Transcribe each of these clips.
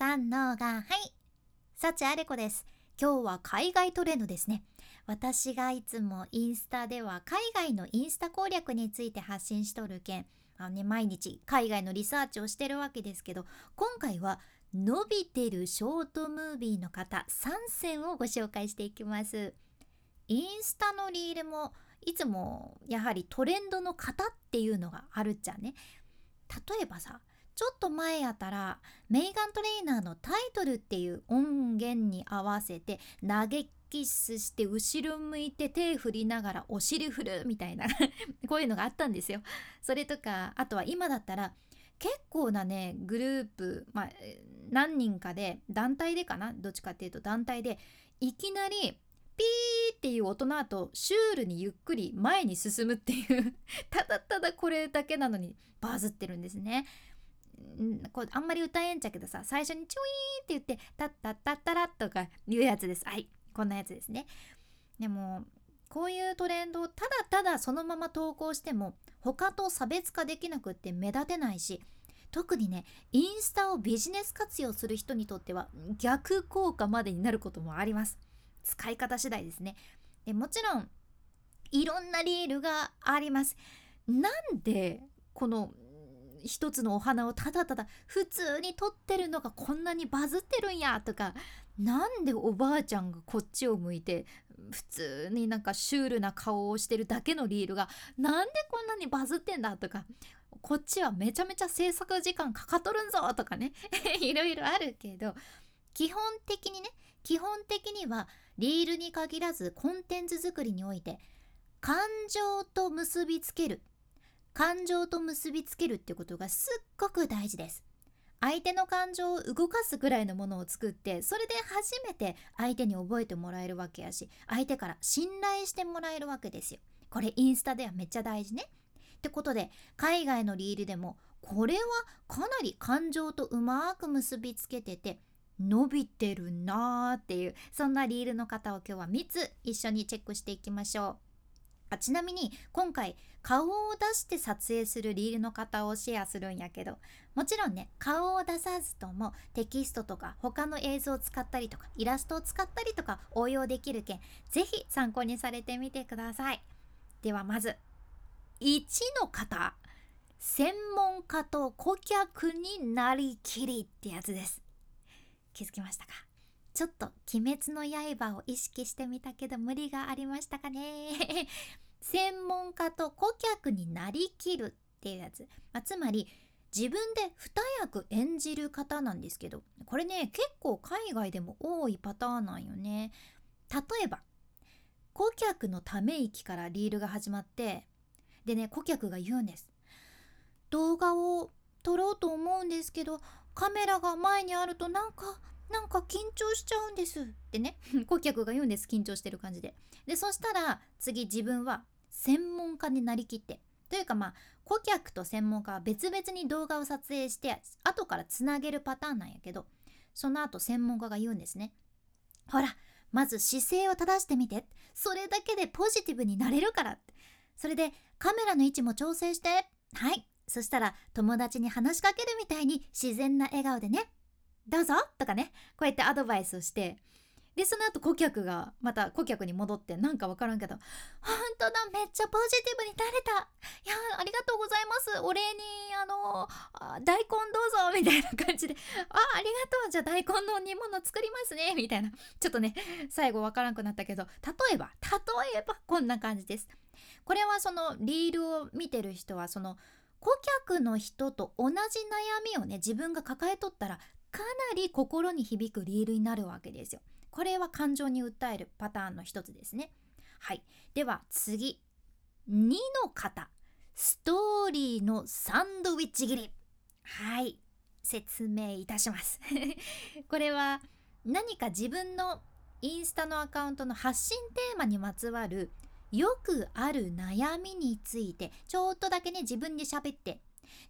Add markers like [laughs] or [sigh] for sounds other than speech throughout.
三のがはい。幸あれ子です。今日は海外トレンドですね。私がいつもインスタでは海外のインスタ攻略について発信しとるけんあの、ね、毎日海外のリサーチをしてるわけですけど今回は伸びてるショートムービーの方3選をご紹介していきます。インスタのリールもいつもやはりトレンドの型っていうのがあるっちゃね。例えばさちょっと前やったらメイガントレーナーのタイトルっていう音源に合わせて投げキスして後ろ向いて手振りながらお尻振るみたいな [laughs] こういうのがあったんですよ。それとかあとは今だったら結構なねグループ、まあ、何人かで団体でかな？どっちかっていうと団体でいきなりピーっていう音の後シュールにゆっくり前に進むっていうただただこれだけなのにバズってるんですね。こうあんまり歌えんちゃけどさ最初にチュイーンって言って「タッタッタッタラッ」とかいうやつです。はいこんなやつですね。でもこういうトレンドをただただそのまま投稿しても他と差別化できなくって目立てないし特にねインスタをビジネス活用する人にとっては逆効果までになることもあります。使い方次第ですね。でもちろんいろんなリールがあります。なんでこの一つのお花をただただ普通に撮ってるのがこんなにバズってるんやとかなんでおばあちゃんがこっちを向いて普通になんかシュールな顔をしてるだけのリールがなんでこんなにバズってんだとかこっちはめちゃめちゃ制作時間かかとるんぞとかね [laughs] いろいろあるけど基本的にね基本的にはリールに限らずコンテンツ作りにおいて感情と結びつける感情と結びつけるってことがすっごく大事です。相手の感情を動かすぐらいのものを作ってそれで初めて相手に覚えてもらえるわけやし相手から信頼してもらえるわけですよ。これインスタではめっちゃ大事ね。ってことで海外のリールでもこれはかなり感情とうまく結びつけてて伸びてるなーっていうそんなリールの方を今日は3つ一緒にチェックしていきましょう。あちなみに今回顔を出して撮影するリールの方をシェアするんやけどもちろんね顔を出さずともテキストとか他の映像を使ったりとかイラストを使ったりとか応用できるけん是非参考にされてみてください。ではまず1の方専門家と顧客になりきりってやつです。気づきましたか？ちょっと鬼滅の刃を意識してみたけど無理がありましたかね。[laughs] 専門家と顧客になりきるっていうやつ、まあ、つまり自分で二役演じる方なんですけどこれね結構海外でも多いパターンなんよね。例えば顧客のため息からリールが始まってでね顧客が言うんです。動画を撮ろうと思うんですけどカメラが前にあるとなんかなんか緊張しちゃうんです。ってね。[laughs] 顧客が言うんです緊張してる感じで。でそしたら次自分は専門家になりきって。というかまあ顧客と専門家は別々に動画を撮影して後からつなげるパターンなんやけどその後専門家が言うんですね。ほらまず姿勢を正してみて。それだけでポジティブになれるから。それでカメラの位置も調整して。はい。そしたら友達に話しかけるみたいに自然な笑顔でねどうぞとかねこうやってアドバイスをしてでその後顧客がまた顧客に戻ってなんか分からんけど「本当だめっちゃポジティブになれた。いやありがとうございます。お礼にあの大根どうぞ」みたいな感じで「あありがとう。じゃあ大根の煮物作りますね」みたいな。ちょっとね最後分からんくなったけど例えば例えばこんな感じです。これはそのリールを見てる人はその顧客の人と同じ悩みをね自分が抱えとったらかなり心に響くリールになるわけですよ。これは感情に訴えるパターンの一つですね。はい。では次。2の方。ストーリーのサンドウィッチ切り。はい。説明いたします。[laughs] これは何か自分のインスタのアカウントの発信テーマにまつわるよくある悩みについてちょっとだけね自分で喋って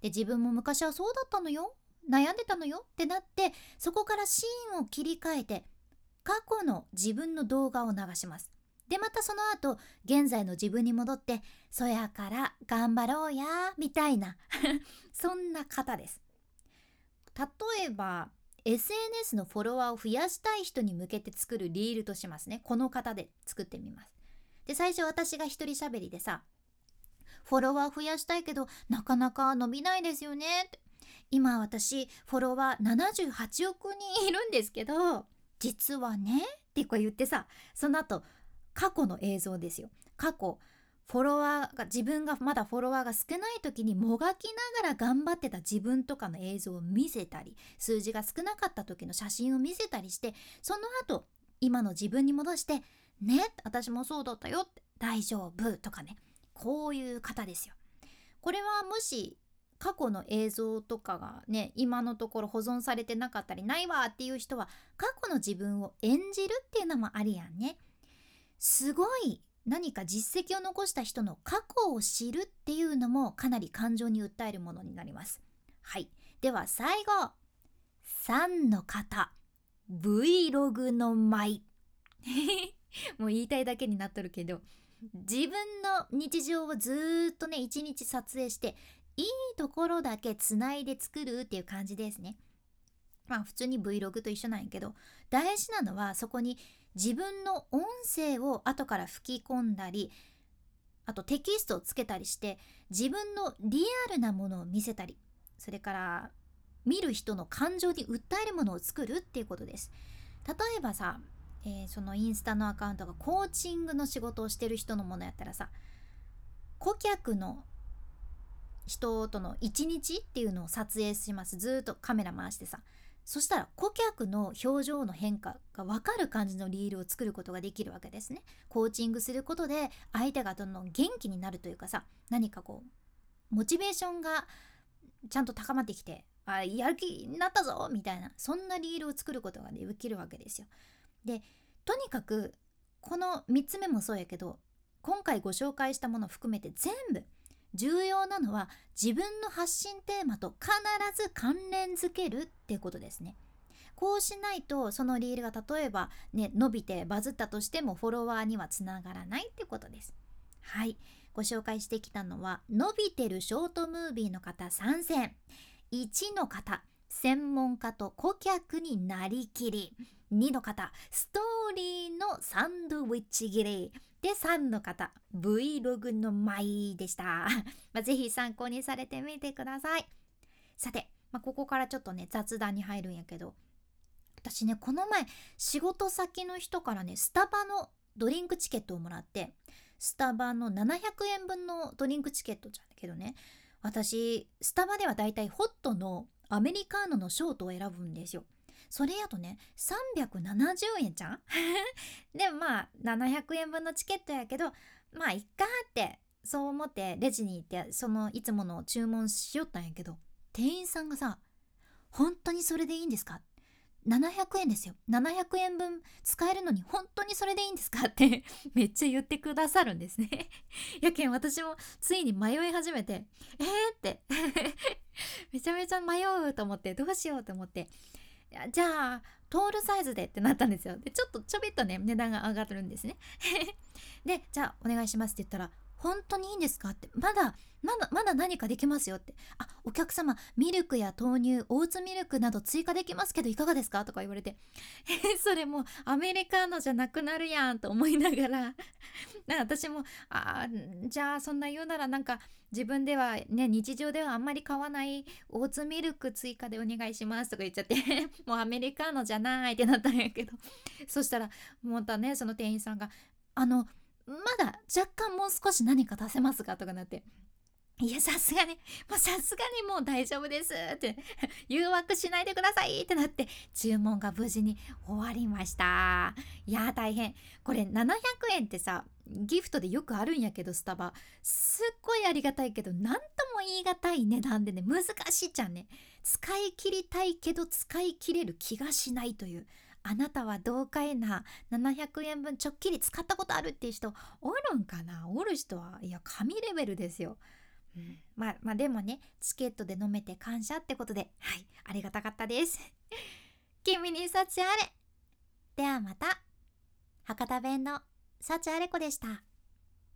で自分も昔はそうだったのよ悩んでたのよってなってそこからシーンを切り替えて過去の自分の動画を流します。でまたその後現在の自分に戻ってそやから頑張ろうやみたいな [laughs] そんな方です。例えば SNS のフォロワーを増やしたい人に向けて作るリールとしますね。この方で作ってみます。で最初私が一人喋りでさフォロワー増やしたいけどなかなか伸びないですよねって。今私フォロワー78億人いるんですけど実はねってこう言ってさその後過去の映像ですよ過去フォロワーが自分がまだフォロワーが少ない時にもがきながら頑張ってた自分とかの映像を見せたり数字が少なかった時の写真を見せたりしてその後今の自分に戻して「ね私もそうだったよ」って「大丈夫」とかねこういう方ですよ。これはもし過去の映像とかがね今のところ保存されてなかったりないわっていう人は過去の自分を演じるっていうのもありやんね。すごい何か実績を残した人の過去を知るっていうのもかなり感情に訴えるものになります。はい。では最後。3の方。Vlog の舞。[laughs] もう言いたいだけになっとるけど、自分の日常をずっとね、一日撮影して、いいところだけつないで作るっていう感じですね。まあ普通に Vlog と一緒なんやけど、大事なのはそこに自分の音声を後から吹き込んだりあとテキストをつけたりして自分のリアルなものを見せたりそれから見る人の感情に訴えるものを作るっていうことです例えばさ、えー、そのインスタのアカウントがコーチングの仕事をしてる人のものやったらさ顧客の人との一日っていうのを撮影しますずっとカメラ回してさそしたら顧客の表情の変化が分かる感じのリールを作ることができるわけですね。コーチングすることで相手がどんどん元気になるというかさ何かこうモチベーションがちゃんと高まってきてあやる気になったぞみたいなそんなリールを作ることができるわけですよ。でとにかくこの3つ目もそうやけど今回ご紹介したもの含めて全部重要なのは自分の発信テーマと必ず関連づけるってことですね。こうしないとそのリールが例えばね伸びてバズったとしてもフォロワーにはつながらないってことです。はいご紹介してきたのは伸びてるショートムービーの方参戦1の方専門家と顧客になりきり2の方ストーリーのサンドウィッチ切りで3の方。Vlog の舞でした、[laughs] まあ、ぜひ参考にされてみてください。さて、まあ、ここからちょっとね雑談に入るんやけど。私ねこの前仕事先の人からねスタバのドリンクチケットをもらってスタバの700円分のドリンクチケットじゃんだけどね私スタバではだいたいホットのアメリカーノのショートを選ぶんですよ。それやとね370円じゃん [laughs] でまあ700円分のチケットやけどまあいっかってそう思ってレジに行ってそのいつもの注文しよったんやけど店員さんがさ「本当にそれでいいんですか?」700円ですよ。700円分使えるのに本当にそれでいいんですか？ってめっちゃ言ってくださるんですね。[laughs] やけん私もついに迷い始めてえー？って [laughs] めちゃめちゃ迷うと思ってどうしようと思ってじゃあトールサイズでってなったんですよ。でちょっとちょびっとね値段が上がってるんですね。[laughs] でじゃあお願いしますって言ったら本当にいいんですか？って。まだまだまだ何かできますよって。あお客様ミルクや豆乳オーツミルクなど追加できますけどいかがですか？とか言われて。えそれもうアメリカのじゃなくなるやんと思いながら。[laughs] 私もあじゃあそんな言うならなんか自分ではね日常ではあんまり買わないオーツミルク追加でお願いしますとか言っちゃって。[laughs] もうアメリカのじゃないってなったんやけど。そしたらまたねその店員さんがあのまだ若干もう少し何か足せますか？とかなっていや、さすがに、もうさすがにもう大丈夫ですって [laughs] 誘惑しないでくださいってなって、注文が無事に終わりました。いや大変。これ700円ってさ、ギフトでよくあるんやけど、スタバ。すっごいありがたいけど、なんとも言い難い値段でね、難しいじゃんね。使い切りたいけど、使い切れる気がしないという。あなたはどうかいな700円分ちょっきり使ったことあるっていう人おるんかな？おる人はいや神レベルですよ。うん、まあまあでもねチケットで飲めて感謝ってことで。はい。ありがたかったです。[laughs] 君に幸あれ。ではまた。博多弁の幸あれ子でした。